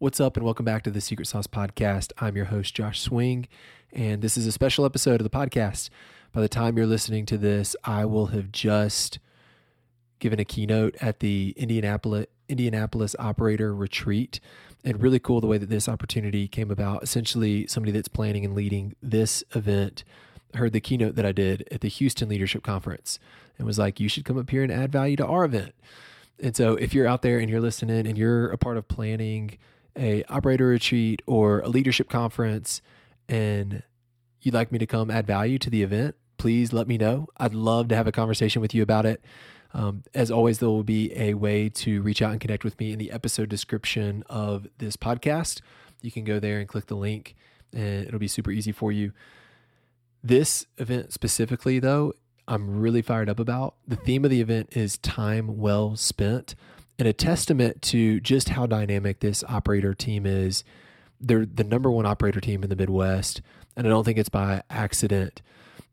What's up, and welcome back to the Secret Sauce Podcast. I'm your host, Josh Swing, and this is a special episode of the podcast. By the time you're listening to this, I will have just given a keynote at the Indianapolis Indianapolis Operator Retreat. And really cool the way that this opportunity came about. Essentially, somebody that's planning and leading this event heard the keynote that I did at the Houston Leadership Conference and was like, You should come up here and add value to our event. And so, if you're out there and you're listening and you're a part of planning a operator retreat or a leadership conference and you'd like me to come add value to the event, please let me know. I'd love to have a conversation with you about it. Um, as always, there will be a way to reach out and connect with me in the episode description of this podcast. You can go there and click the link, and it'll be super easy for you. This event specifically, though, I'm really fired up about. The theme of the event is time well spent and a testament to just how dynamic this operator team is. They're the number one operator team in the Midwest, and I don't think it's by accident.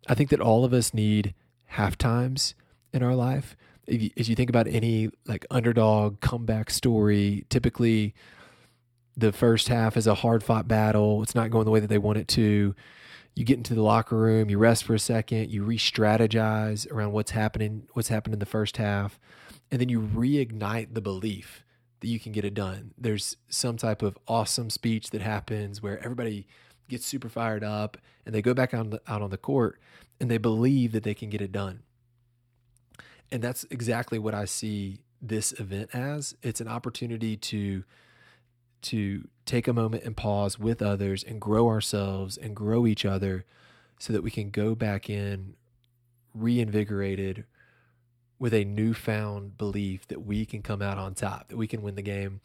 I think that all of us need half times in our life. If you, if you think about any like underdog comeback story, typically the first half is a hard fought battle. It's not going the way that they want it to. You get into the locker room, you rest for a second, you re strategize around what's happening, what's happened in the first half and then you reignite the belief that you can get it done. There's some type of awesome speech that happens where everybody gets super fired up and they go back out on the, out on the court and they believe that they can get it done. And that's exactly what I see this event as. It's an opportunity to to take a moment and pause with others and grow ourselves and grow each other so that we can go back in reinvigorated, with a newfound belief that we can come out on top, that we can win the game.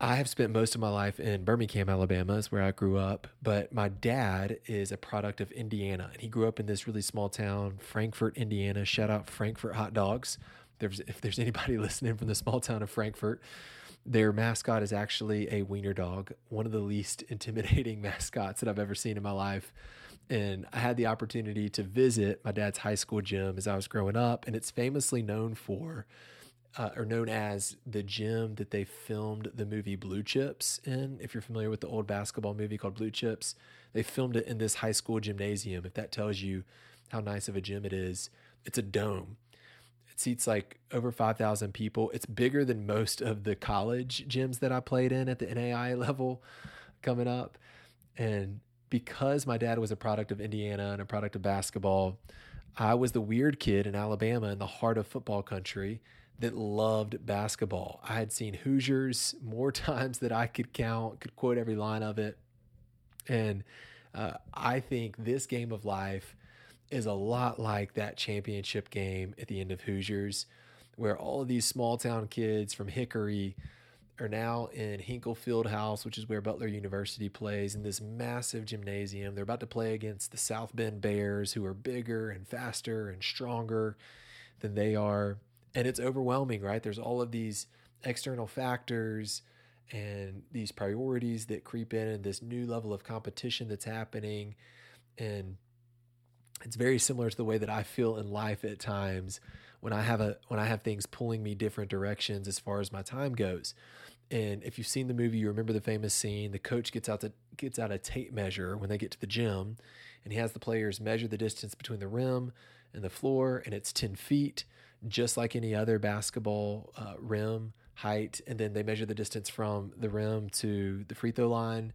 I have spent most of my life in Birmingham, Alabama, is where I grew up. But my dad is a product of Indiana, and he grew up in this really small town, Frankfort, Indiana. Shout out Frankfort hot dogs. There's, if there's anybody listening from the small town of Frankfort, their mascot is actually a wiener dog, one of the least intimidating mascots that I've ever seen in my life and I had the opportunity to visit my dad's high school gym as I was growing up, and it's famously known for, uh, or known as the gym that they filmed the movie Blue Chips in. If you're familiar with the old basketball movie called Blue Chips, they filmed it in this high school gymnasium. If that tells you how nice of a gym it is, it's a dome. It seats like over 5,000 people. It's bigger than most of the college gyms that I played in at the NAIA level coming up. And because my dad was a product of Indiana and a product of basketball, I was the weird kid in Alabama in the heart of football country that loved basketball. I had seen Hoosiers more times than I could count, could quote every line of it. And uh, I think this game of life is a lot like that championship game at the end of Hoosiers, where all of these small town kids from Hickory are now in Hinkle Fieldhouse, which is where Butler University plays, in this massive gymnasium. They're about to play against the South Bend Bears, who are bigger and faster and stronger than they are. And it's overwhelming, right? There's all of these external factors and these priorities that creep in, and this new level of competition that's happening. And it's very similar to the way that I feel in life at times when I have a when I have things pulling me different directions as far as my time goes. And if you've seen the movie, you remember the famous scene. The coach gets out the gets out a tape measure when they get to the gym, and he has the players measure the distance between the rim and the floor, and it's ten feet, just like any other basketball uh, rim height. And then they measure the distance from the rim to the free throw line,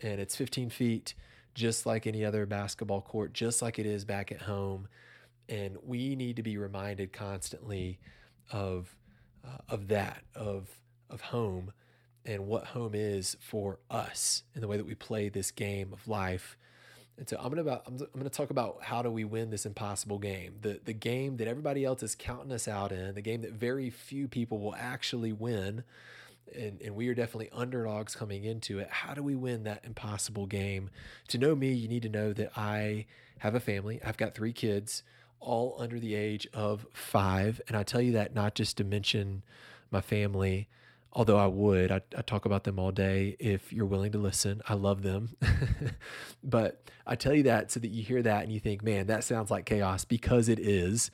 and it's fifteen feet, just like any other basketball court, just like it is back at home. And we need to be reminded constantly of uh, of that of of home and what home is for us in the way that we play this game of life. And so I'm gonna I'm gonna talk about how do we win this impossible game, the the game that everybody else is counting us out in, the game that very few people will actually win, and and we are definitely underdogs coming into it. How do we win that impossible game? To know me, you need to know that I have a family. I've got three kids, all under the age of five, and I tell you that not just to mention my family although I would, I, I, talk about them all day if you're willing to listen. I love them. but I tell you that so that you hear that and you think, man, that sounds like chaos because it is.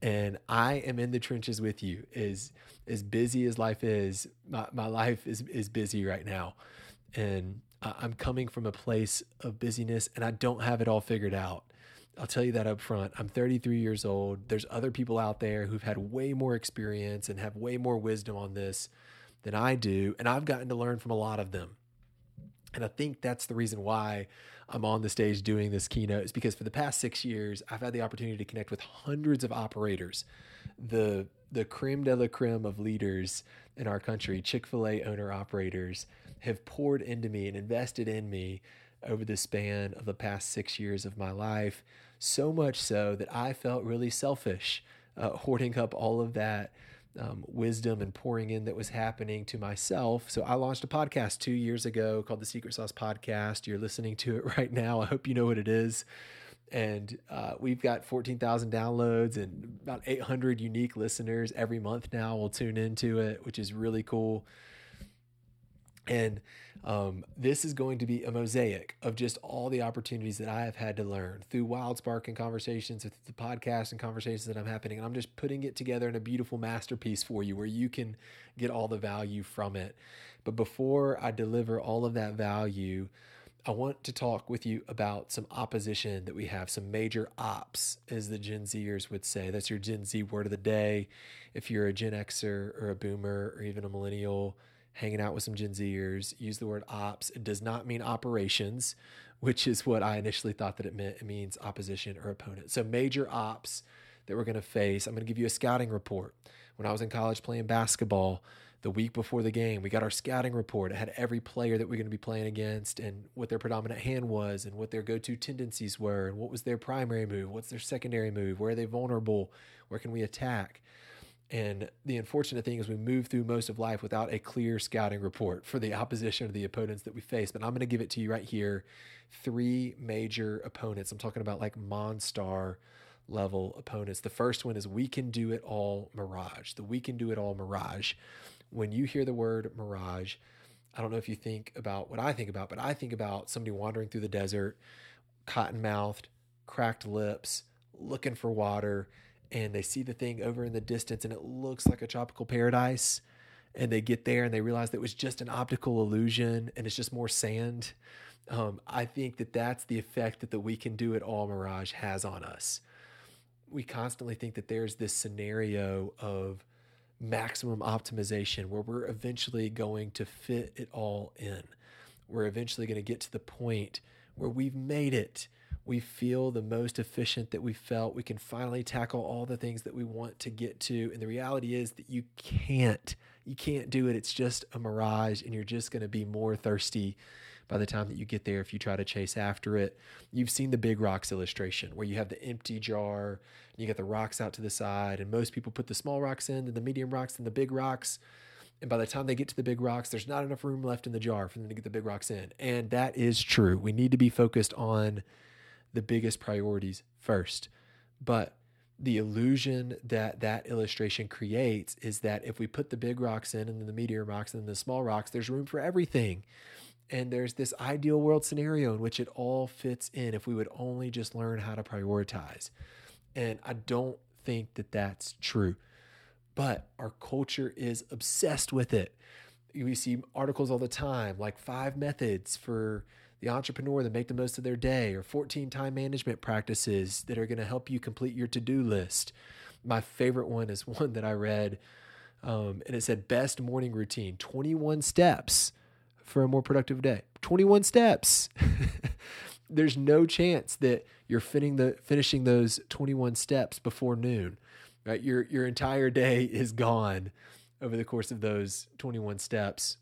And I am in the trenches with you. As as busy as life is, my, my life is is busy right now. And I'm coming from a place of busyness and I don't have it all figured out. I'll tell you that up front. I'm 33 years old. There's other people out there who've had way more experience and have way more wisdom on this than I do. And I've gotten to learn from a lot of them. And I think that's the reason why I'm on the stage doing this keynote is because for the past six years, I've had the opportunity to connect with hundreds of operators, the the creme de la creme of leaders in our country, Chick fil A owner operators, have poured into me and invested in me over the span of the past six years of my life. So much so that I felt really selfish, uh, hoarding up all of that um, wisdom and pouring in that was happening to myself. So I launched a podcast two years ago called the Secret Sauce Podcast. You're listening to it right now. I hope you know what it is. And uh, we've got 14,000 downloads and about 800 unique listeners every month now will tune into it, which is really cool. And um, this is going to be a mosaic of just all the opportunities that I have had to learn through WildSparq and conversations, with the podcast and conversations that I'm happening. And I'm just putting it together in a beautiful masterpiece for you where you can get all the value from it. But before I deliver all of that value, I want to talk with you about some opposition that we have, some major ops, as the Gen Zers would say. That's your Gen Z word of the day. If you're a Gen Xer or a boomer or even a millennial, hanging out with some Gen Zers, use the word ops. It does not mean operations, which is what I initially thought that it meant. It means opposition or opponent. So, major ops that we're going to face. I'm going to give you a scouting report. When I was in college playing basketball, the week before the game, we got our scouting report. It had every player that we're going to be playing against and what their predominant hand was and what their go to tendencies were and what was their primary move, what's their secondary move, where are they vulnerable, where can we attack. And the unfortunate thing is, we move through most of life without a clear scouting report for the opposition or the opponents that we face. But I'm going to give it to you right here three major opponents. I'm talking about like Monstar level opponents. The first one is We Can Do It All Mirage. The We Can Do It All Mirage. When you hear the word mirage, I don't know if you think about what I think about, but I think about somebody wandering through the desert, cotton mouthed, cracked lips, looking for water and they see the thing over in the distance and it looks like a tropical paradise. And they get there and they realize that it was just an optical illusion and it's just more sand. Um, i think that that's the effect that the we can do it all mirage has on us. We constantly think that there's this scenario of maximum optimization where we're eventually going to fit it all in. We're eventually going to get to the point where we've made it we feel the most efficient that we felt. We can finally tackle all the things that we want to get to. And the reality is that you can't. You can't do it. It's just a mirage, and you're just going to be more thirsty by the time that you get there if you try to chase after it. You've seen the big rocks illustration where you have the empty jar and you got the rocks out to the side, and most people put the small rocks in, then the medium rocks, then the big rocks. And by the time they get to the big rocks, there's not enough room left in the jar for them to get the big rocks in. And that is true. We need to be focused on the biggest priorities first. But the illusion that that illustration creates is that if we put the big rocks in and then the meteor rocks and then the small rocks, there's room for everything. And there's this ideal world scenario in which it all fits in if we would only just learn how to prioritize. And I don't think that that's true. But our culture is obsessed with it. We see articles all the time like five methods for the entrepreneur that make the most of their day, or 14 time management practices that are going to help you complete your to do list. My favorite one is one that I read, um, and it said best morning routine 21 steps for a more productive day. 21 steps. There's no chance that you're finishing the finishing those 21 steps before noon. Right? Your your entire day is gone over the course of those 21 steps.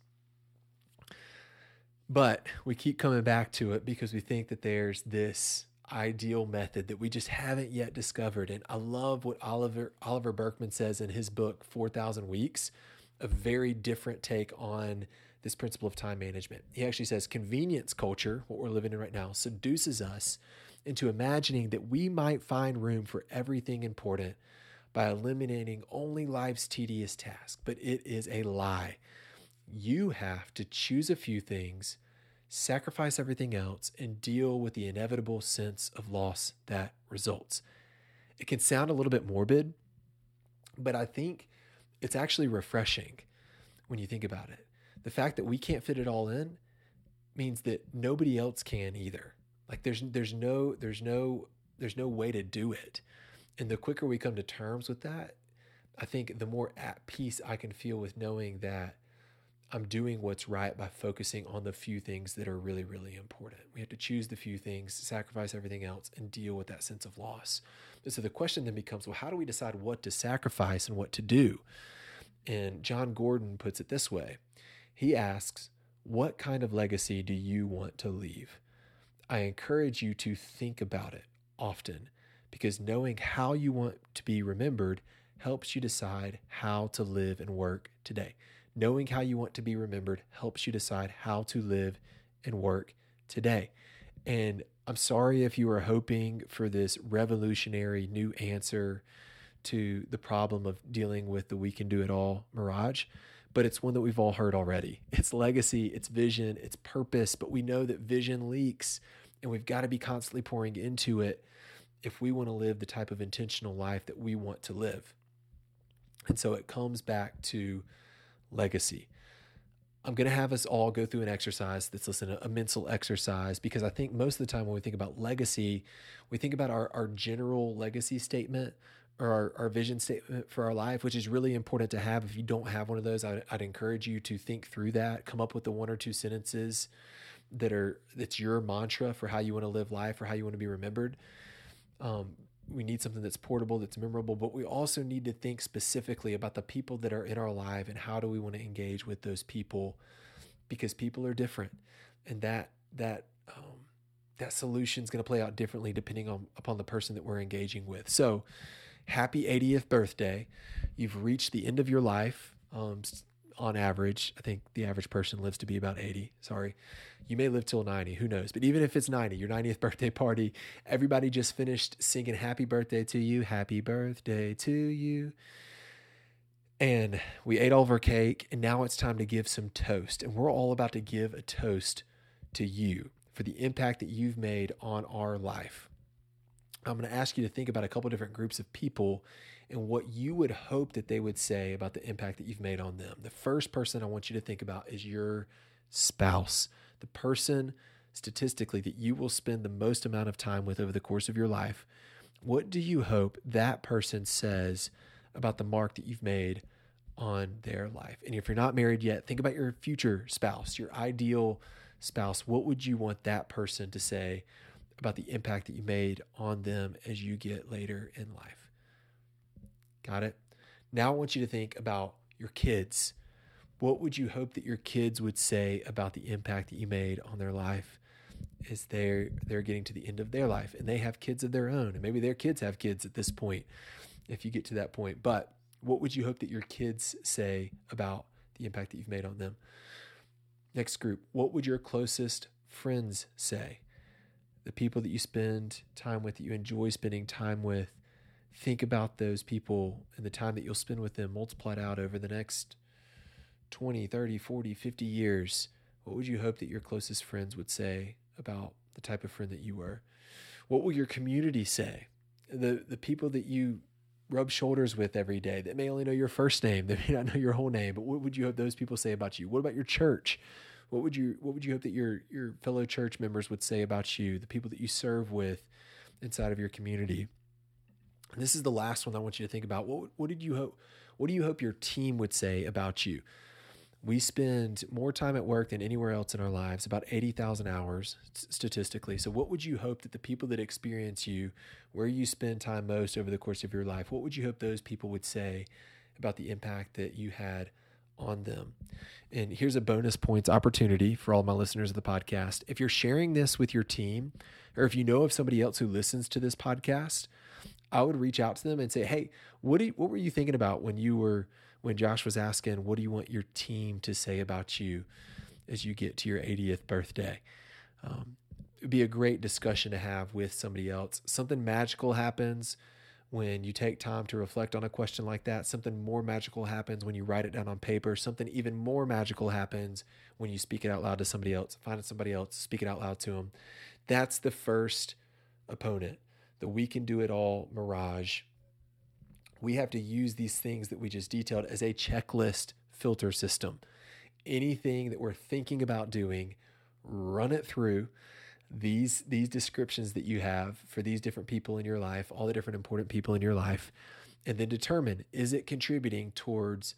But we keep coming back to it because we think that there's this ideal method that we just haven't yet discovered. And I love what Oliver Oliver Burkeman says in his book 4000 Weeks, a very different take on this principle of time management. He actually says convenience culture, what we're living in right now, seduces us into imagining that we might find room for everything important by eliminating only life's tedious tasks. But it is a lie you have to choose a few things, sacrifice everything else, and deal with the inevitable sense of loss that results. It can sound a little bit morbid, But I think it's actually refreshing when you think about it. The fact that we can't fit it all in means that nobody else can either. Like there's there's no there's no there's no way to do it. And the quicker we come to terms with that, I think the more at peace I can feel with knowing that I'm doing what's right by focusing on the few things that are really, really important. We have to choose the few things, sacrifice everything else, and deal with that sense of loss. And so the question then becomes well, how do we decide what to sacrifice and what to do? And Jon Gordon puts it this way He asks, What kind of legacy do you want to leave? I encourage you to think about it often because knowing how you want to be remembered helps you decide how to live and work today. Knowing how you want to be remembered helps you decide how to live and work today. And I'm sorry if you were hoping for this revolutionary new answer to the problem of dealing with the we can do it all mirage, but it's one that we've all heard already. It's legacy, it's vision, it's purpose, but we know that vision leaks and we've got to be constantly pouring into it if we want to live the type of intentional life that we want to live. And so it comes back to legacy. I'm going to have us all go through an exercise that's listen a mental exercise because I think most of the time when we think about legacy, we think about our, our general legacy statement or our, our vision statement for our life, which is really important to have. If you don't have one of those, I'd, I'd encourage you to think through that, come up with the one or two sentences that are that's your mantra for how you want to live life or how you want to be remembered. Um, we need something that's portable, that's memorable, but we also need to think specifically about the people that are in our life and how do we want to engage with those people because people are different and that that um, that solution is going to play out differently depending on upon the person that we're engaging with. So, happy 80th birthday! You've reached the end of your life. Um, on average, I think the average person lives to be about 80. Sorry. You may live till 90, who knows? But even if it's 90, your 90th birthday party, everybody just finished singing happy birthday to you, happy birthday to you. And we ate all of our cake, and now it's time to give some toast. And we're all about to give a toast to you for the impact that you've made on our life. I'm going to ask you to think about a couple different groups of people and what you would hope that they would say about the impact that you've made on them. The first person I want you to think about is your spouse, the person statistically that you will spend the most amount of time with over the course of your life. What do you hope that person says about the mark that you've made on their life? And if you're not married yet, think about your future spouse, your ideal spouse. What would you want that person to say about the impact that you made on them as you get later in life. Got it? Now I want you to think about your kids. What would you hope that your kids would say about the impact that you made on their life as they're they're getting to the end of their life and they have kids of their own and maybe their kids have kids at this point if you get to that point. But what would you hope that your kids say about the impact that you've made on them? Next group, what would your closest friends say? the people that you spend time with, that you enjoy spending time with, think about those people and the time that you'll spend with them multiplied out over the next 20, 30, 40, 50 years. What would you hope that your closest friends would say about the type of friend that you were? What will your community say? The the people that you rub shoulders with every day that may only know your first name, they may not know your whole name, but what would you hope those people say about you? What about your church? What would you what would you hope that your your fellow church members would say about you, the people that you serve with inside of your community? And this is the last one I want you to think about. What what did you hope what do you hope your team would say about you? We spend more time at work than anywhere else in our lives, about 80,000 hours statistically. So, what would you hope that the people that experience you, where you spend time most over the course of your life, what would you hope those people would say about the impact that you had on them. And here's a bonus points opportunity for all my listeners of the podcast. If you're sharing this with your team, or if you know of somebody else who listens to this podcast, I would reach out to them and say, "Hey, what you, what were you thinking about when you were when Josh was asking, what do you want your team to say about you as you get to your 80th birthday?" Um, it'd be a great discussion to have with somebody else. Something magical happens when you take time to reflect on a question like that, something more magical happens when you write it down on paper. Something even more magical happens when you speak it out loud to somebody else, find somebody else, speak it out loud to them. That's the first opponent, the we can do it all mirage. we have to use these things that we just detailed as a checklist filter system. Anything that we're thinking about doing, run it through these these descriptions that you have for these different people in your life, all the different important people in your life, and then determine is it contributing towards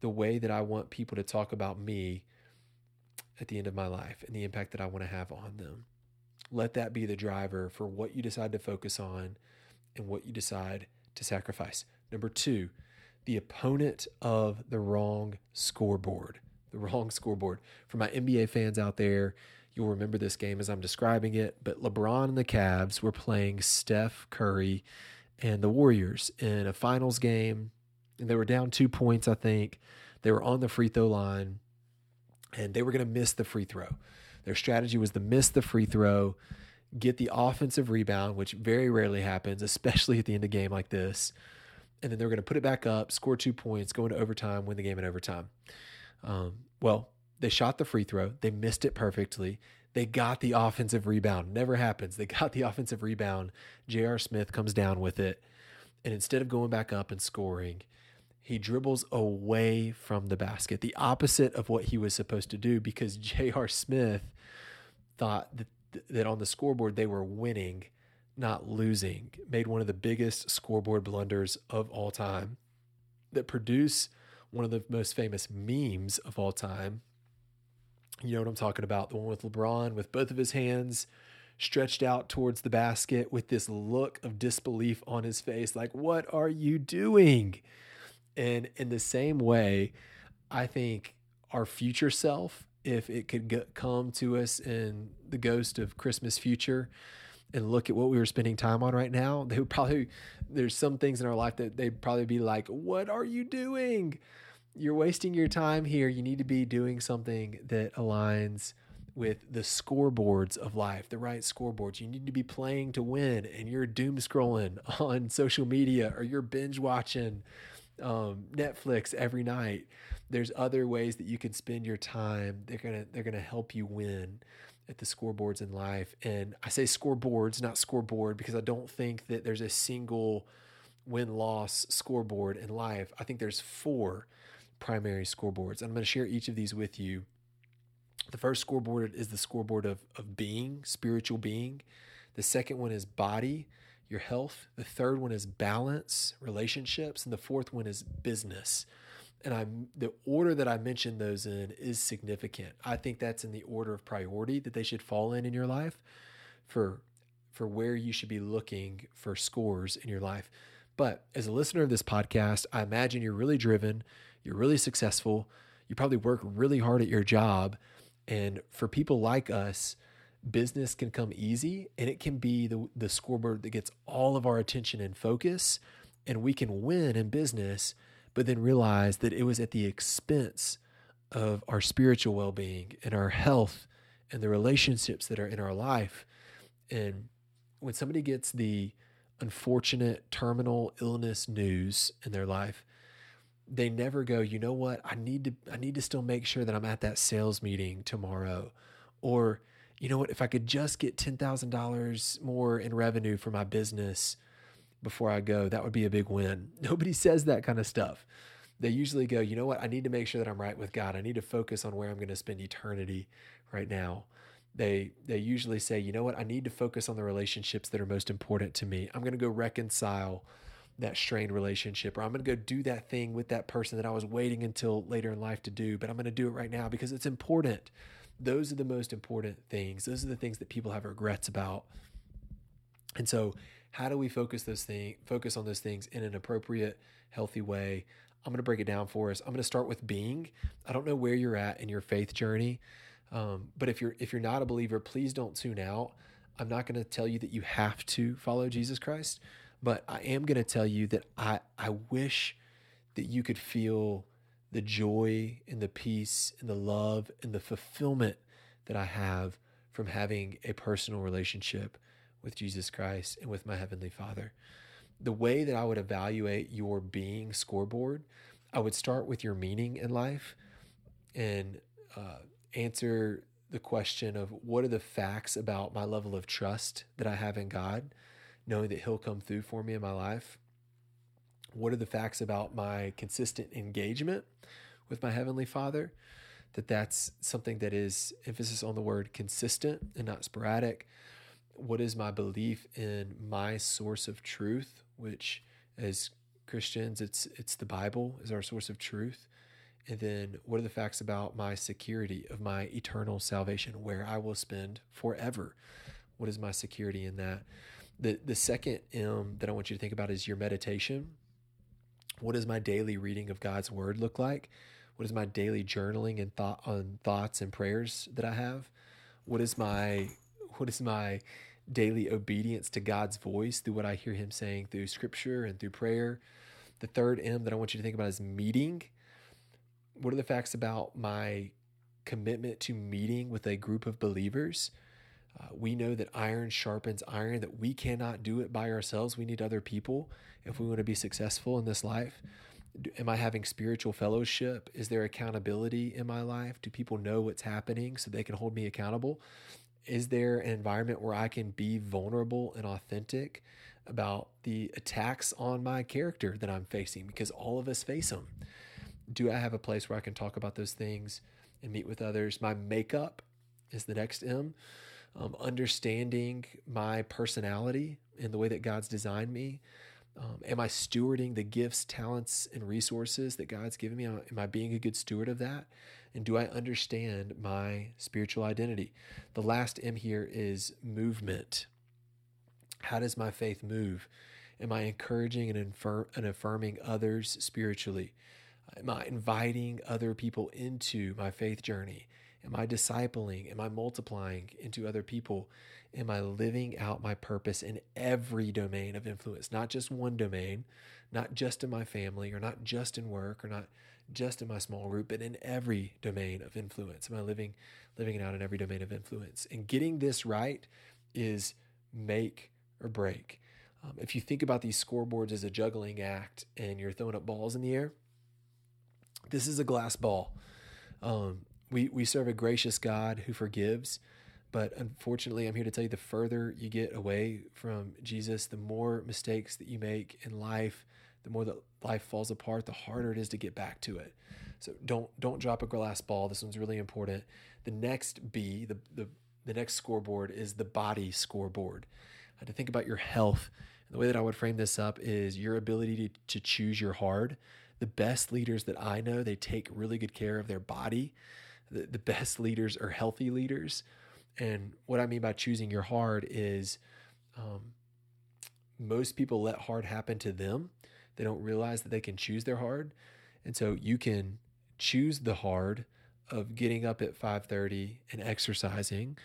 the way that I want people to talk about me at the end of my life and the impact that I want to have on them. Let that be the driver for what you decide to focus on and what you decide to sacrifice. Number two, the opponent of the wrong scoreboard. The wrong scoreboard. For my NBA fans out there, you'll remember this game as I'm describing it. But LeBron and the Cavs were playing Steph Curry and the Warriors in a finals game. And they were down two points, I think. They were on the free throw line and they were going to miss the free throw. Their strategy was to miss the free throw, get the offensive rebound, which very rarely happens, especially at the end of a game like this. And then they were going to put it back up, score two points, go into overtime, win the game in overtime. Um, well, they shot the free throw. They missed it perfectly. They got the offensive rebound. Never happens. They got the offensive rebound. J.R. Smith comes down with it. And instead of going back up and scoring, he dribbles away from the basket, the opposite of what he was supposed to do because J.R. Smith thought that, that on the scoreboard they were winning, not losing. Made one of the biggest scoreboard blunders of all time that produce one of the most famous memes of all time. You know what I'm talking about? The one with LeBron with both of his hands stretched out towards the basket with this look of disbelief on his face like, What are you doing? And in the same way, I think our future self, if it could come to us in the ghost of Christmas future and look at what we were spending time on right now, they would probably, there's some things in our life that they'd probably be like, What are you doing? You're wasting your time here. You need to be doing something that aligns with the scoreboards of life, the right scoreboards. You need to be playing to win, and you're doom scrolling on social media or you're binge watching um, Netflix every night. There's other ways that you can spend your time. They're gonna they're gonna help you win at the scoreboards in life. And I say scoreboards, not scoreboard, because I don't think that there's a single win loss scoreboard in life. I think there's four primary scoreboards. And I'm going to share each of these with you. The first scoreboard is the scoreboard of, of being, spiritual being. The second one is body your health. The third one is balance, relationships, and the fourth one is business. And I'm the order that I mentioned those in is significant. I think that's in the order of priority that they should fall in in your life for for where you should be looking for scores in your life. But as a listener of this podcast, I imagine you're really driven, you're really successful, you probably work really hard at your job, and for people like us, business can come easy and it can be the, the scoreboard that gets all of our attention and focus and we can win in business but then realize that it was at the expense of our spiritual well-being and our health and the relationships that are in our life. And when somebody gets the unfortunate terminal illness news in their life they never go you know what? I need to i need to still make sure that i'm at that sales meeting tomorrow or you know what, if I could just get $10,000 more in revenue for my business before I go, that would be a big win. Nobody says that kind of stuff. They usually go, you know what, I need to make sure that I'm right with God. I need to focus on where I'm going to spend eternity right now. They they usually say, you know what, I need to focus on the relationships that are most important to me. I'm going to go reconcile that strained relationship or I'm going to go do that thing with that person that I was waiting until later in life to do, but I'm going to do it right now because it's important. Those are the most important things. Those are the things that people have regrets about. And so, how do we focus those things, focus on those things in an appropriate, healthy way? I'm going to break it down for us. I'm going to start with being. I don't know where you're at in your faith journey, um, but if you're if you're not a believer, please don't tune out. I'm not going to tell you that you have to follow Jesus Christ, but I am going to tell you that I I wish that you could feel the joy and the peace and the love and the fulfillment that I have from having a personal relationship with Jesus Christ and with my Heavenly Father. The way that I would evaluate your being scoreboard, I would start with your meaning in life and uh, answer the question of what are the facts about my level of trust that I have in God, knowing that He'll come through for me in my life. What are the facts about my consistent engagement with my Heavenly Father? That that's something that is emphasis on the word consistent and not sporadic. What is my belief in my source of truth, which as Christians, it's it's the Bible is our source of truth. And then what are the facts about my security of my eternal salvation, where I will spend forever? What is my security in that? The the second M that I want you to think about is your meditation. What does my daily reading of God's word look like? What is my daily journaling and thought on thoughts and prayers that I have? What is my what is my daily obedience to God's voice through what I hear him saying through scripture and through prayer? The third M that I want you to think about is meeting. What are the facts about my commitment to meeting with a group of believers? Uh, we know that iron sharpens iron, that we cannot do it by ourselves. We need other people if we want to be successful in this life. Am I having spiritual fellowship? Is there accountability in my life? Do people know what's happening so they can hold me accountable? Is there an environment where I can be vulnerable and authentic about the attacks on my character that I'm facing? Because all of us face them. Do I have a place where I can talk about those things and meet with others? My makeup is the next M. Um, understanding my personality and the way that God's designed me. Um, am I stewarding the gifts, talents, and resources that God's given me? Am I being a good steward of that? And do I understand my spiritual identity? The last M here is movement. How does my faith move? Am I encouraging and, and affirming others spiritually? Am I inviting other people into my faith journey? Am I discipling? Am I multiplying into other people? Am I living out my purpose in every domain of influence, not just one domain, not just in my family or not just in work or not just in my small group, but in every domain of influence? Am I living living it out in every domain of influence? And getting this right is make or break. Um, if you think about these scoreboards as a juggling act and you're throwing up balls in the air, this is a glass ball. Um, we we serve a gracious God who forgives, but unfortunately, I'm here to tell you the further you get away from Jesus, the more mistakes that you make in life, the more that life falls apart, the harder it is to get back to it. So don't don't drop a glass ball. This one's really important. The next B, the the the next scoreboard is the body scoreboard. Uh, to think about your health. And the way that I would frame this up is your ability to, to choose your hard. The best leaders that I know, they take really good care of their body the, the best leaders are healthy leaders. And what I mean by choosing your hard is um, most people let hard happen to them. They don't realize that they can choose their hard. And so you can choose the hard of getting up at 5:30 and exercising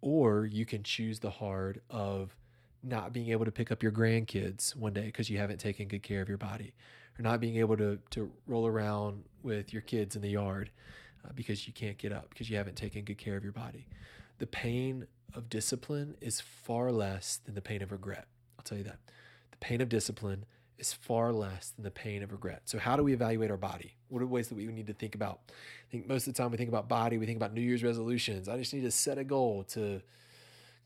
or you can choose the hard of not being able to pick up your grandkids one day because you haven't taken good care of your body or not being able to to roll around with your kids in the yard Uh, because you can't get up because you haven't taken good care of your body. The pain of discipline is far less than the pain of regret. I'll tell you that. The pain of discipline is far less than the pain of regret. So, how do we evaluate our body? What are ways that we need to think about? I think most of the time we think about body, we think about New Year's resolutions. I just need to set a goal to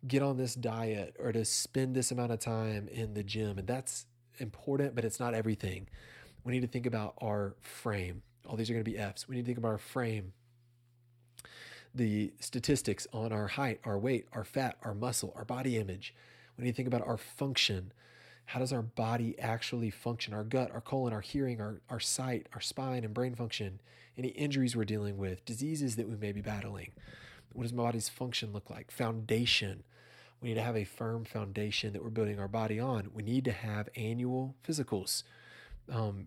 get on this diet or to spend this amount of time in the gym. And that's important, but it's not everything. We need to think about our frame. All these are going to be F's. We need to think about our frame, the statistics on our height, our weight, our fat, our muscle, our body image. We need to think about our function. How does our body actually function? Our gut, our colon, our hearing, our, our sight, our spine, and brain function. Any injuries we're dealing with, diseases that we may be battling. What does my body's function look like? Foundation. We need to have a firm foundation that we're building our body on. We need to have annual physicals. Um,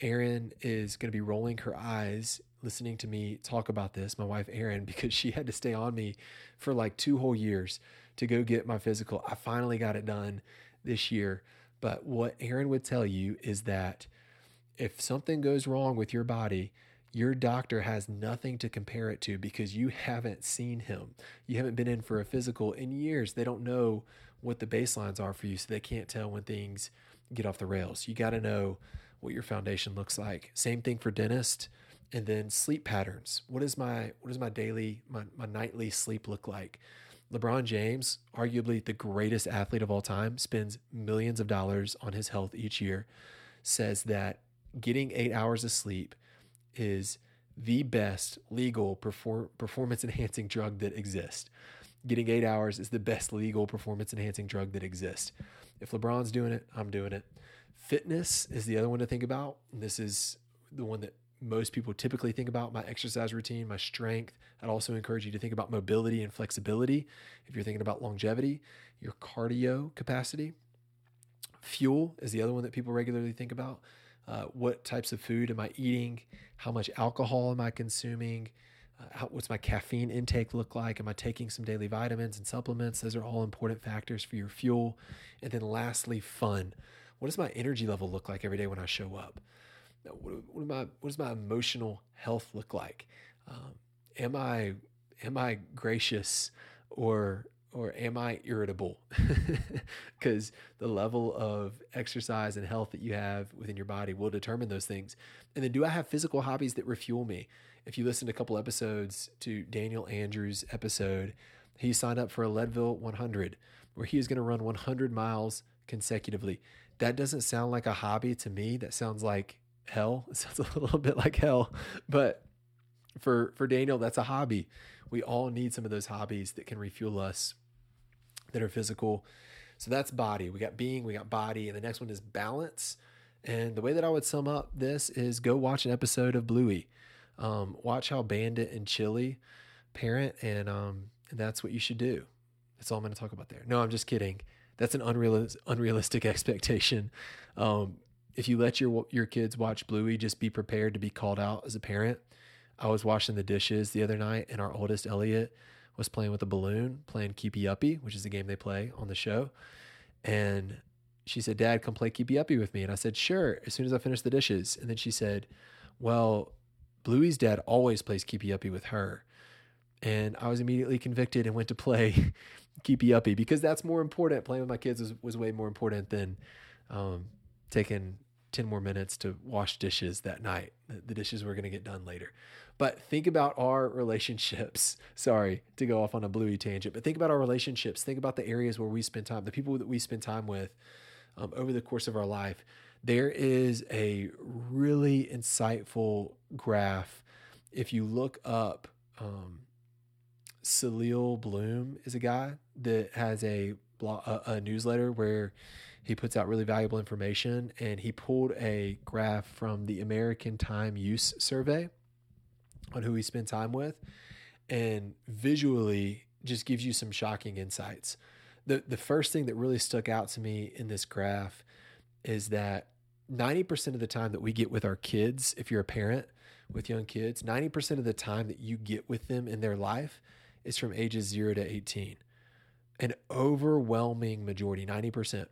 Erin is going to be rolling her eyes listening to me talk about this, my wife Erin, because she had to stay on me for like two whole years to go get my physical. I finally got it done this year. But what Erin would tell you is that if something goes wrong with your body, your doctor has nothing to compare it to because you haven't seen him. You haven't been in for a physical in years. They don't know what the baselines are for you, so they can't tell when things get off the rails. You got to know what your foundation looks like. Same thing for dentist and then sleep patterns. What is my what does my daily my, my nightly sleep look like? LeBron James, arguably the greatest athlete of all time, spends millions of dollars on his health each year. says that getting eight hours of sleep is the best legal perform- performance enhancing drug that exists. Getting eight hours is the best legal performance enhancing drug that exists. If LeBron's doing it, I'm doing it. Fitness is the other one to think about. This is the one that most people typically think about my exercise routine, my strength. I'd also encourage you to think about mobility and flexibility if you're thinking about longevity, your cardio capacity. Fuel is the other one that people regularly think about. Uh, what types of food am I eating? How much alcohol am I consuming? Uh, how, what's my caffeine intake look like? Am I taking some daily vitamins and supplements? Those are all important factors for your fuel. And then lastly, fun. What does my energy level look like every day when I show up? What, what, my, what does my emotional health look like? Um, am I am I gracious or or am I irritable? Because the level of exercise and health that you have within your body will determine those things. And then, do I have physical hobbies that refuel me? If you listened a couple episodes to Daniel Andrews' episode, he signed up for a Leadville 100, where he is going to run 100 miles consecutively. That doesn't sound like a hobby to me. That sounds like hell. It sounds a little bit like hell, but for for Daniel, that's a hobby. We all need some of those hobbies that can refuel us that are physical. So that's body. We got being, we got body, and the next one is balance. And the way that I would sum up this is go watch an episode of Bluey. Um, watch how Bandit and Chili parent, and um, and that's what you should do. That's all I'm going to talk about there. No, I'm just kidding. That's an unrealistic, unrealistic expectation. Um, if you let your your kids watch Bluey, just be prepared to be called out as a parent. I was washing the dishes the other night, and our oldest Elliot was playing with a balloon, playing Keepy Uppy, which is a game they play on the show. And she said, Dad, come play Keepy Uppy with me. And I said, Sure, as soon as I finish the dishes. And then she said, Well, Bluey's dad always plays Keepy Uppy with her. And I was immediately convicted and went to play Keepy Uppy because that's more important. Playing with my kids was, was way more important than um, taking 10 more minutes to wash dishes that night. The dishes were going to get done later. But think about our relationships. Sorry to go off on a bluey tangent, but think about our relationships. Think about the areas where we spend time, the people that we spend time with um, over the course of our life. There is a really insightful graph. If you look up, um, Sahil Bloom is a guy that has a, blog, a, a newsletter where he puts out really valuable information and he pulled a graph from the American Time Use Survey on who we spend time with and visually just gives you some shocking insights. The the first thing that really stuck out to me in this graph is that 90% of the time that we get with our kids, if you're a parent with young kids, 90% of the time that you get with them in their life is from ages 0 to 18. An overwhelming majority, 90%.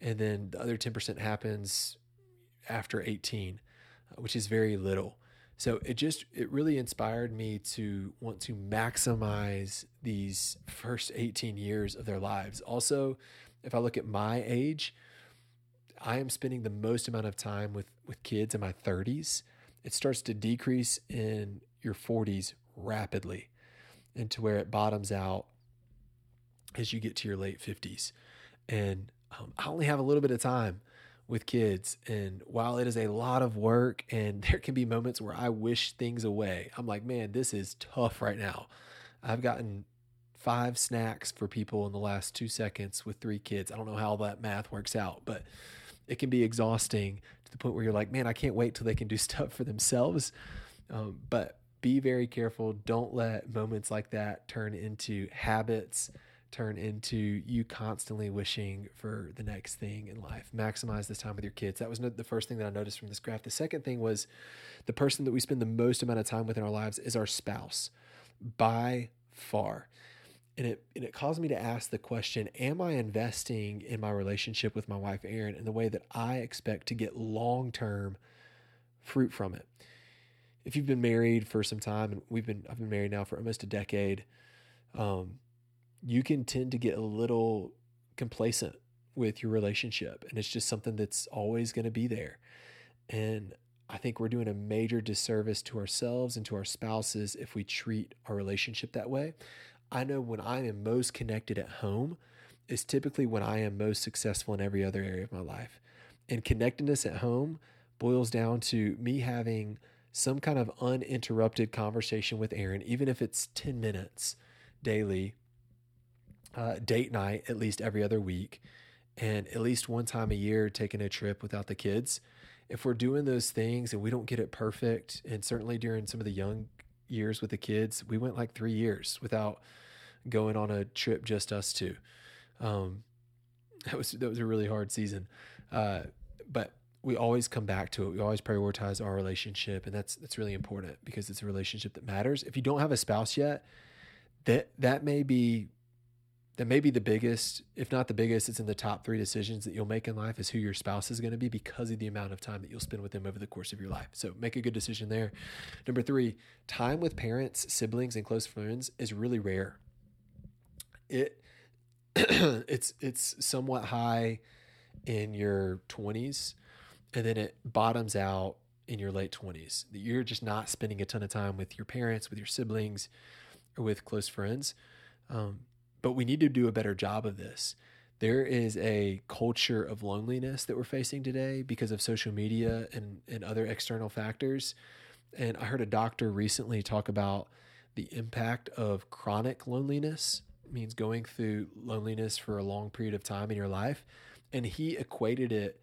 And then the other 10% happens after 18, uh, which is very little. So it just it really inspired me to want to maximize these first 18 years of their lives. Also, if I look at my age, I am spending the most amount of time with with kids in my 30s. It starts to decrease in your 40s rapidly into where it bottoms out as you get to your late 50s. And um, I only have a little bit of time with kids. And while it is a lot of work and there can be moments where I wish things away, I'm like, man, this is tough right now. I've gotten five snacks for people in the last two seconds with three kids. I don't know how that math works out, but it can be exhausting to the point where you're like, man, I can't wait till they can do stuff for themselves. Um, but be very careful. Don't let moments like that turn into habits turn into you constantly wishing for the next thing in life. Maximize this time with your kids. That was the first thing that I noticed from this graph. The second thing was the person that we spend the most amount of time with in our lives is our spouse by far. And it, and it caused me to ask the question Am I investing in my relationship with my wife, Erin, in the way that I expect to get long term fruit from it? If you've been married for some time, and we've been, I've been married now for almost a decade, um, you can tend to get a little complacent with your relationship and it's just something that's always going to be there. And I think we're doing a major disservice to ourselves and to our spouses if we treat our relationship that way. I know when I am most connected at home is typically when I am most successful in every other area of my life. And connectedness at home boils down to me having some kind of uninterrupted conversation with Erin, even if it's 10 minutes daily, uh, date night at least every other week, and at least one time a year taking a trip without the kids. If we're doing those things and we don't get it perfect, and certainly during some of the young years with the kids, we went like three years without going on a trip just us two. Um, that was that was a really hard season, uh, but we always come back to it. We always prioritize our relationship, and that's that's really important because it's a relationship that matters. If you don't have a spouse yet, that that may be that may be the biggest, if not the biggest, it's in the top three decisions that you'll make in life is who your spouse is going to be because of the amount of time that you'll spend with them over the course of your life. So make a good decision there. Number three, time with parents, siblings, and close friends is really rare. It it's it's somewhat high in your 20s and then it bottoms out in your late 20s. You're just not spending a ton of time with your parents, with your siblings, or with close friends. Um, but we need to do a better job of this. There is a culture of loneliness that we're facing today because of social media and, and other external factors. And I heard a doctor recently talk about the impact of chronic loneliness means going through loneliness for a long period of time in your life. And he equated it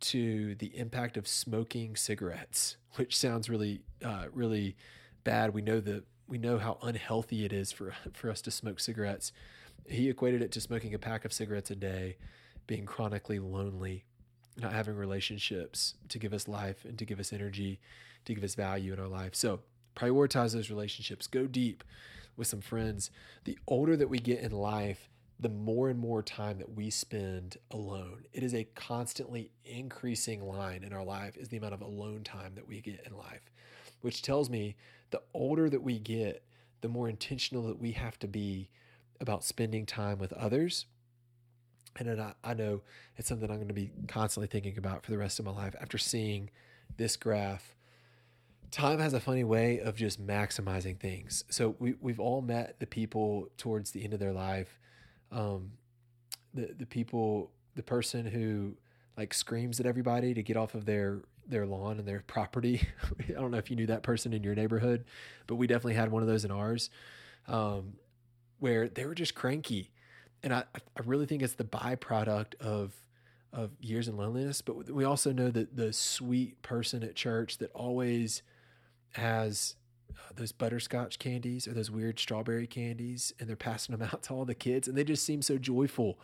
to the impact of smoking cigarettes, which sounds really, uh, really bad. We know that we know how unhealthy it is for for us to smoke cigarettes. He equated it to smoking a pack of cigarettes a day, being chronically lonely, not having relationships to give us life and to give us energy, to give us value in our life. So prioritize those relationships. Go deep with some friends. The older that we get in life, the more and more time that we spend alone. It is a constantly increasing line in our life is the amount of alone time that we get in life, which tells me the older that we get, the more intentional that we have to be about spending time with others. And I, I know it's something I'm going to be constantly thinking about for the rest of my life after seeing this graph time has a funny way of just maximizing things. So we we've all met the people towards the end of their life um, the the people, the person who like screams at everybody to get off of their their lawn and their property. I don't know if you knew that person in your neighborhood, but we definitely had one of those in ours, um, where they were just cranky, and I I really think it's the byproduct of of years in loneliness. But we also know that the sweet person at church that always has those butterscotch candies or those weird strawberry candies, and they're passing them out to all the kids, and they just seem so joyful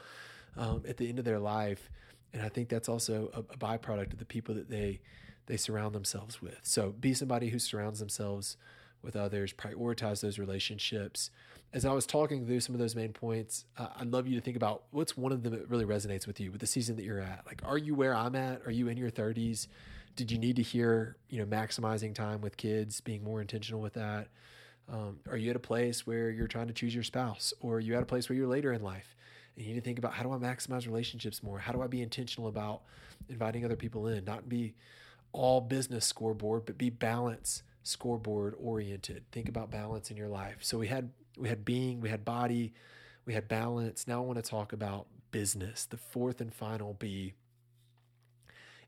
um, at the end of their life. And I think that's also a, a byproduct of the people that they they surround themselves with. So be somebody who surrounds themselves with others, prioritize those relationships. As I was talking through some of those main points, uh, I'd love you to think about what's one of them that really resonates with you with the season that you're at. Like, are you where I'm at? Are you in your 30s? Did you need to hear you know maximizing time with kids being more intentional with that? Um, are you at a place where you're trying to choose your spouse or are you at a place where you're later in life and you need to think about how do i maximize relationships more? How do i be intentional about inviting other people in? Not be all business scoreboard but be balance scoreboard oriented. Think about balance in your life. So we had we had being we had body we had balance. Now i want to talk about business the fourth and final b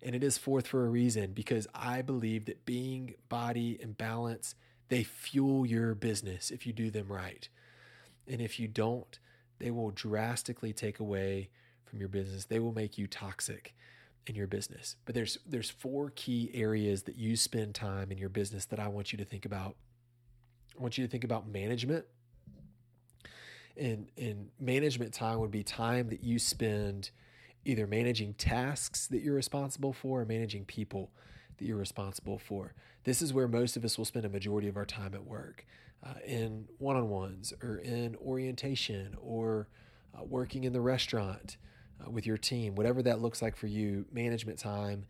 and it is fourth for a reason because I believe that being, body, and balance, they fuel your business if you do them right. And if you don't, they will drastically take away from your business. They will make you toxic in your business. But there's there's four key areas that you spend time in your business that I want you to think about. I want you to think about management. And and management time would be time that you spend either managing tasks that you're responsible for or managing people that you're responsible for. This is where most of us will spend a majority of our time at work uh, in one on ones or in orientation or uh, working in the restaurant uh, with your team, whatever that looks like for you. Management time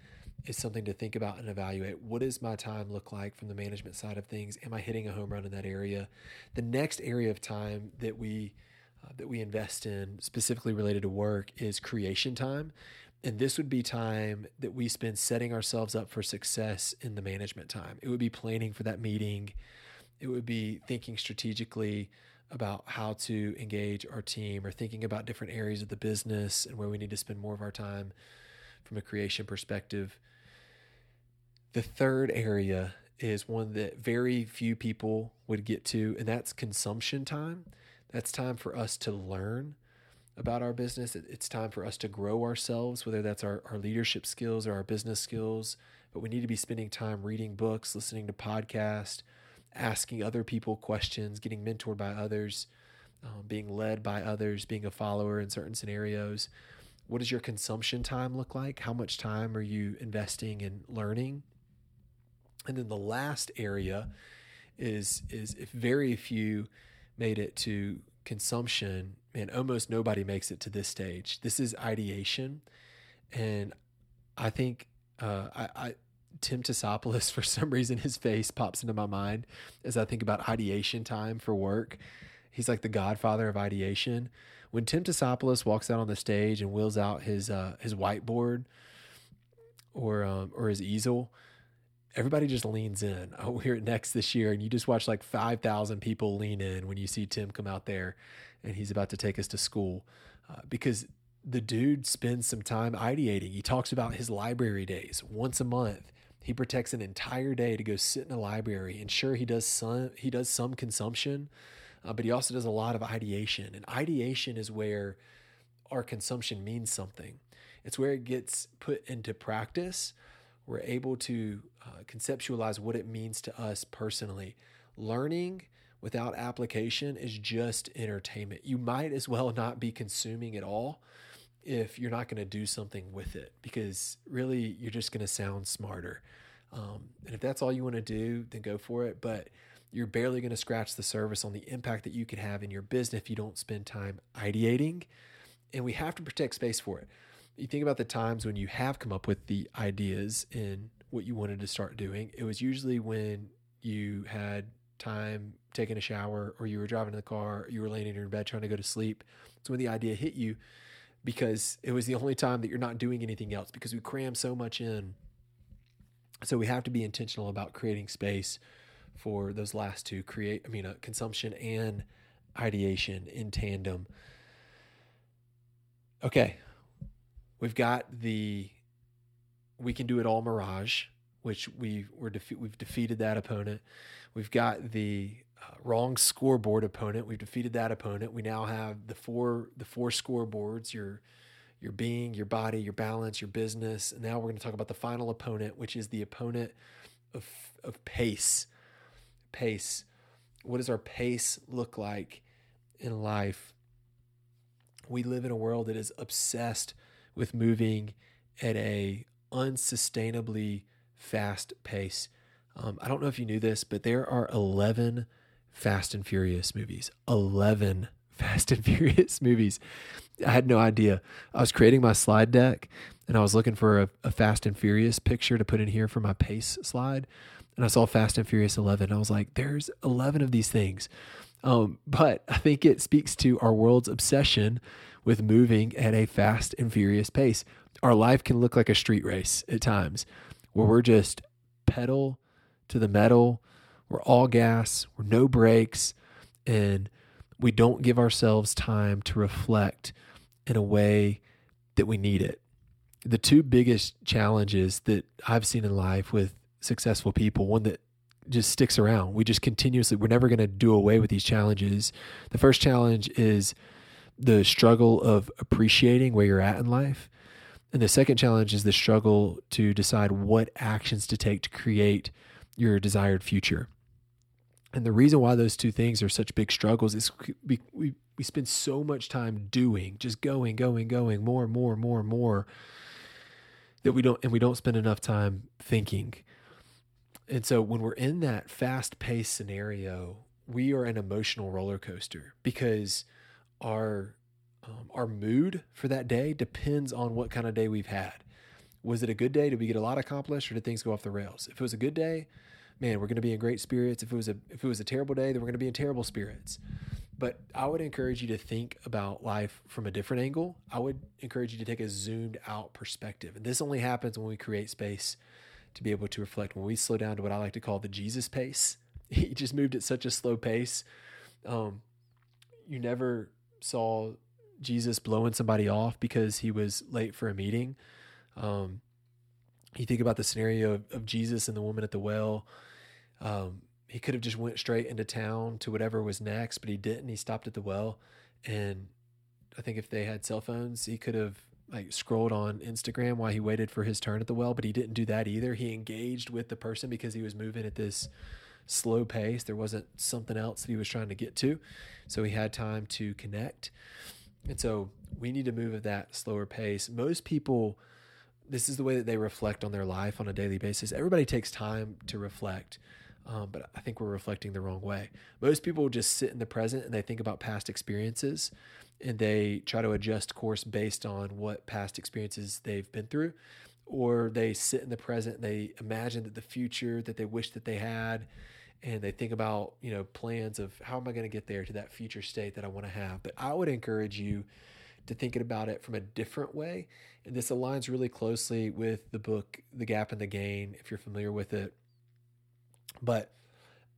is something to think about and evaluate. What does my time look like from the management side of things? Am I hitting a home run in that area? The next area of time that we uh, that we invest in specifically related to work is creation time. And this would be time that we spend setting ourselves up for success in the management time. It would be planning for that meeting. It would be thinking strategically about how to engage our team or thinking about different areas of the business and where we need to spend more of our time from a creation perspective. The third area is one that very few people would get to, and that's consumption time. That's time for us to learn about our business. It's time for us to grow ourselves, whether that's our, our leadership skills or our business skills. But we need to be spending time reading books, listening to podcasts, asking other people questions, getting mentored by others, um, being led by others, being a follower in certain scenarios. What does your consumption time look like? How much time are you investing in learning? And then the last area is is if very few made it to consumption, and almost nobody makes it to this stage. This is ideation, and I think uh, I, I Tim Tassopoulos, for some reason, his face pops into my mind as I think about ideation time for work. He's like the godfather of ideation. When Tim Tassopoulos walks out on the stage and wheels out his uh, his whiteboard or um, or his easel, everybody just leans in. Oh, we're at Next this year, and you just watch like 5,000 people lean in when you see Tim come out there and he's about to take us to school uh, because the dude spends some time ideating. He talks about his library days once a month. He protects an entire day to go sit in a library. And sure, he does some he does some consumption, uh, but he also does a lot of ideation. And ideation is where our consumption means something. It's where it gets put into practice. We're able to uh, conceptualize what it means to us personally. Learning without application is just entertainment. You might as well not be consuming at all if you're not going to do something with it because really you're just going to sound smarter. Um, and if that's all you want to do, then go for it. But you're barely going to scratch the surface on the impact that you could have in your business if you don't spend time ideating. And we have to protect space for it. You think about the times when you have come up with the ideas in what you wanted to start doing. It was usually when you had time taking a shower or you were driving in the car, you were laying in your bed trying to go to sleep. It's when the idea hit you because it was the only time that you're not doing anything else because we cram so much in. So we have to be intentional about creating space for those last two create I mean uh, consumption and ideation in tandem. Okay. We've got the we can do it all mirage, which we were defe- we've defeated that opponent. We've got the uh, wrong scoreboard opponent. We've defeated that opponent. We now have the four the four scoreboards. Your your being, your body, your balance, your business. And now we're going to talk about the final opponent, which is the opponent of of pace. Pace. What does our pace look like in life? We live in a world that is obsessed with moving at a unsustainably fast pace. Um, I don't know if you knew this, but there are 11 Fast and Furious movies. 11 Fast and Furious movies. I had no idea. I was creating my slide deck and I was looking for a, a, Fast and Furious picture to put in here for my pace slide. And I saw Fast and Furious 11. I was like, there's 11 of these things. Um, but I think it speaks to our world's obsession with moving at a fast and furious pace. Our life can look like a street race at times where we're just pedal to the metal we're all gas, we're no brakes, and we don't give ourselves time to reflect in a way that we need it. The two biggest challenges that I've seen in life with successful people, one that just sticks around. We just continuously, we're never going to do away with these challenges. The first challenge is the struggle of appreciating where you're at in life. And the second challenge is the struggle to decide what actions to take to create your desired future. And the reason why those two things are such big struggles is we, we, we spend so much time doing, just going, going, going, more and more and more and more that we don't, and we don't spend enough time thinking. And so when we're in that fast paced scenario, we are an emotional roller coaster because our, um, our mood for that day depends on what kind of day we've had. Was it a good day? Did we get a lot accomplished or did things go off the rails? If it was a good day, man, we're going to be in great spirits. If it was a if it was a terrible day, then we're going to be in terrible spirits. But I would encourage you to think about life from a different angle. I would encourage you to take a zoomed out perspective. And this only happens when we create space to be able to reflect. When we slow down to what I like to call the Jesus pace, he just moved at such a slow pace. Um, you never saw Jesus blowing somebody off because he was late for a meeting. Um, you think about the scenario of, of Jesus and the woman at the well. Um, he could have just went straight into town to whatever was next, but he didn't. He stopped at the well, and I think if they had cell phones, he could have like scrolled on Instagram while he waited for his turn at the well, but he didn't do that either. He engaged with the person because he was moving at this slow pace. There wasn't something else that he was trying to get to. So he had time to connect. And so we need to move at that slower pace. Most people, this is the way that they reflect on their life on a daily basis. Everybody takes time to reflect. Um, but I think we're reflecting the wrong way. Most people just sit in the present and they think about past experiences and they try to adjust course based on what past experiences they've been through or they sit in the present and they imagine that the future that they wish that they had and they think about you know plans of how am i going to get there to that future state that i want to have. But i would encourage you to thinking about it from a different way and this aligns really closely with the book the gap and the gain if you're familiar with it. But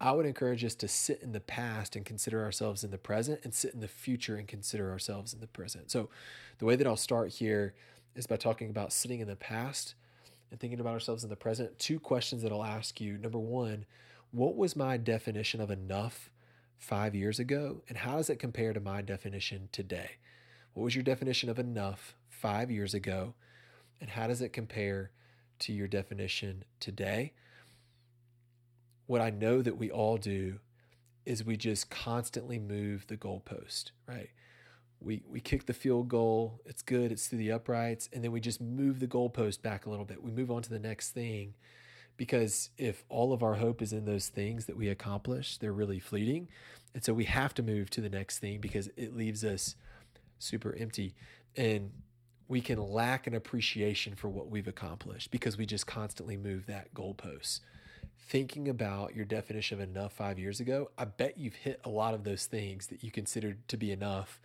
i would encourage us to sit in the past and consider ourselves in the present and sit in the future and consider ourselves in the present so the way that i'll start here is by talking about sitting in the past and thinking about ourselves in the present two questions that i'll ask you number one what was my definition of enough five years ago, and how does it compare to my definition today? What was your definition of enough five years ago, and how does it compare to your definition today? What I know that we all do is we just constantly move the goalpost, right? We, we kick the field goal, it's good, it's through the uprights, and then we just move the goalpost back a little bit. We move on to the next thing because if all of our hope is in those things that we accomplish, they're really fleeting. And so we have to move to the next thing because it leaves us super empty. And we can lack an appreciation for what we've accomplished because we just constantly move that goalpost. Thinking about your definition of enough five years ago, I bet you've hit a lot of those things that you considered to be enough.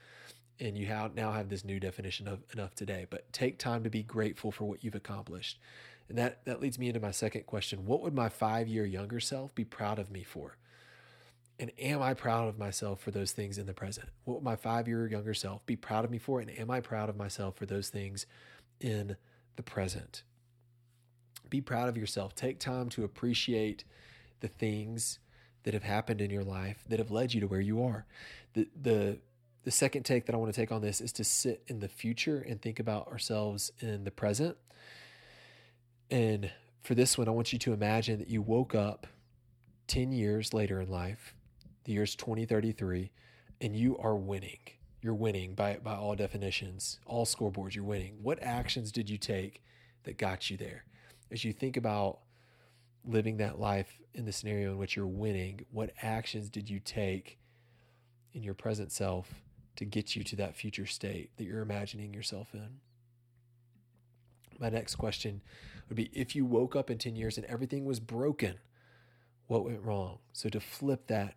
And you have, now have this new definition of enough today. But take time to be grateful for what you've accomplished. And that, that leads me into my second question. What would my five year younger self be proud of me for? And am I proud of myself for those things in the present? What would my five year younger self be proud of me for? And am I proud of myself for those things in the present? Be proud of yourself. Take time to appreciate the things that have happened in your life that have led you to where you are. The, the, the second take that I want to take on this is to sit in the future and think about ourselves in the present. And for this one, I want you to imagine that you woke up 10 years later in life, the year's 2033, and you are winning. You're winning by, by all definitions, all scoreboards, you're winning. What actions did you take that got you there? As you think about living that life in the scenario in which you're winning, what actions did you take in your present self to get you to that future state that you're imagining yourself in? My next question would be if you woke up in 10 years and everything was broken, what went wrong? So to flip that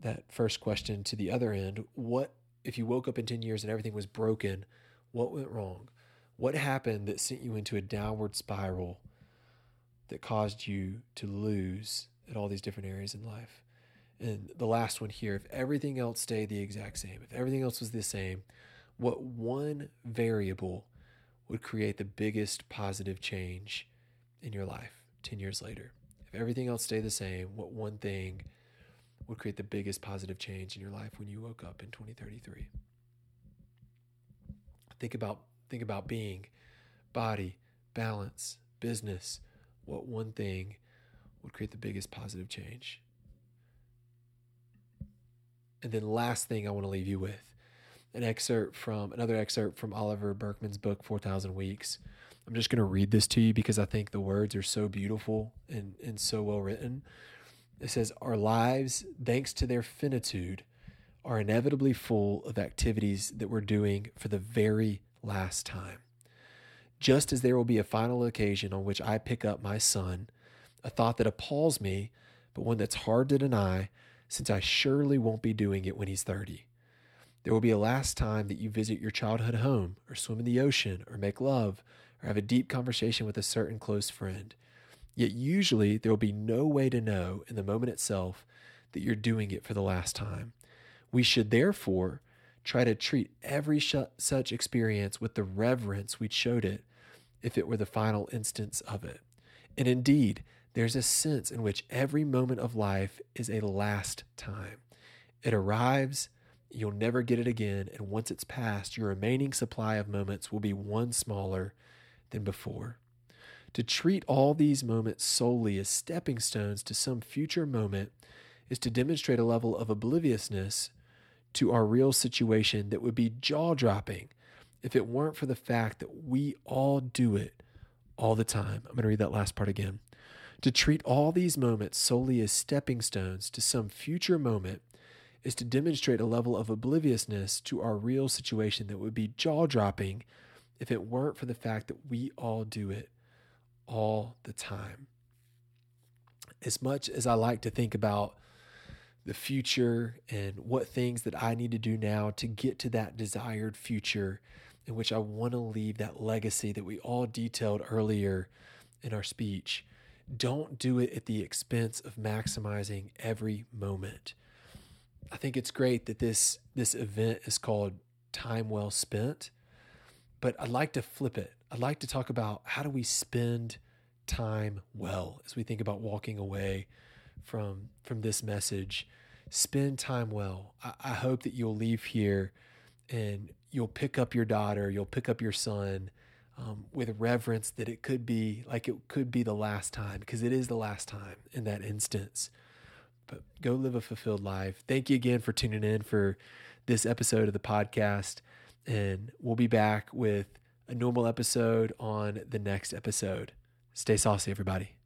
that first question to the other end, what if you woke up in 10 years and everything was broken, what went wrong? What happened that sent you into a downward spiral that caused you to lose at all these different areas in life? And the last one here, if everything else stayed the exact same, if everything else was the same, what one variable would create the biggest positive change in your life 10 years later? If everything else stayed the same, what one thing would create the biggest positive change in your life when you woke up in 2033? Think about think about being, body, balance, business. What one thing would create the biggest positive change? And then last thing I want to leave you with an excerpt from another excerpt from Oliver Burkeman's book, 4,000 Weeks. I'm just going to read this to you because I think the words are so beautiful and, and so well written. It says, Our lives, thanks to their finitude, are inevitably full of activities that we're doing for the very last time. Just as there will be a final occasion on which I pick up my son, a thought that appalls me, but one that's hard to deny, since I surely won't be doing it when he's 30. There will be a last time that you visit your childhood home, or swim in the ocean, or make love, or have a deep conversation with a certain close friend. Yet usually there will be no way to know in the moment itself that you're doing it for the last time. We should therefore try to treat every such experience with the reverence we showed it if it were the final instance of it. And indeed, there's a sense in which every moment of life is a last time. It arrives, you'll never get it again, and once it's passed, your remaining supply of moments will be one smaller than before. To treat all these moments solely as stepping stones to some future moment is to demonstrate a level of obliviousness to our real situation that would be jaw dropping if it weren't for the fact that we all do it all the time. I'm going to read that last part again. To treat all these moments solely as stepping stones to some future moment is to demonstrate a level of obliviousness to our real situation that would be jaw dropping if it weren't for the fact that we all do it all the time. As much as I like to think about the future and what things that I need to do now to get to that desired future in which I want to leave that legacy that we all detailed earlier in our speech. Don't do it at the expense of maximizing every moment. I think it's great that this this event is called time well spent, but I'd like to flip it. I'd like to talk about how do we spend time well as we think about walking away from from this message. Spend time well. I, I hope that you'll leave here and you'll pick up your daughter, you'll pick up your son um, with reverence that it could be like it could be the last time because it is the last time in that instance. But go live a fulfilled life. Thank you again for tuning in for this episode of the podcast. And we'll be back with a normal episode on the next episode. Stay saucy, everybody.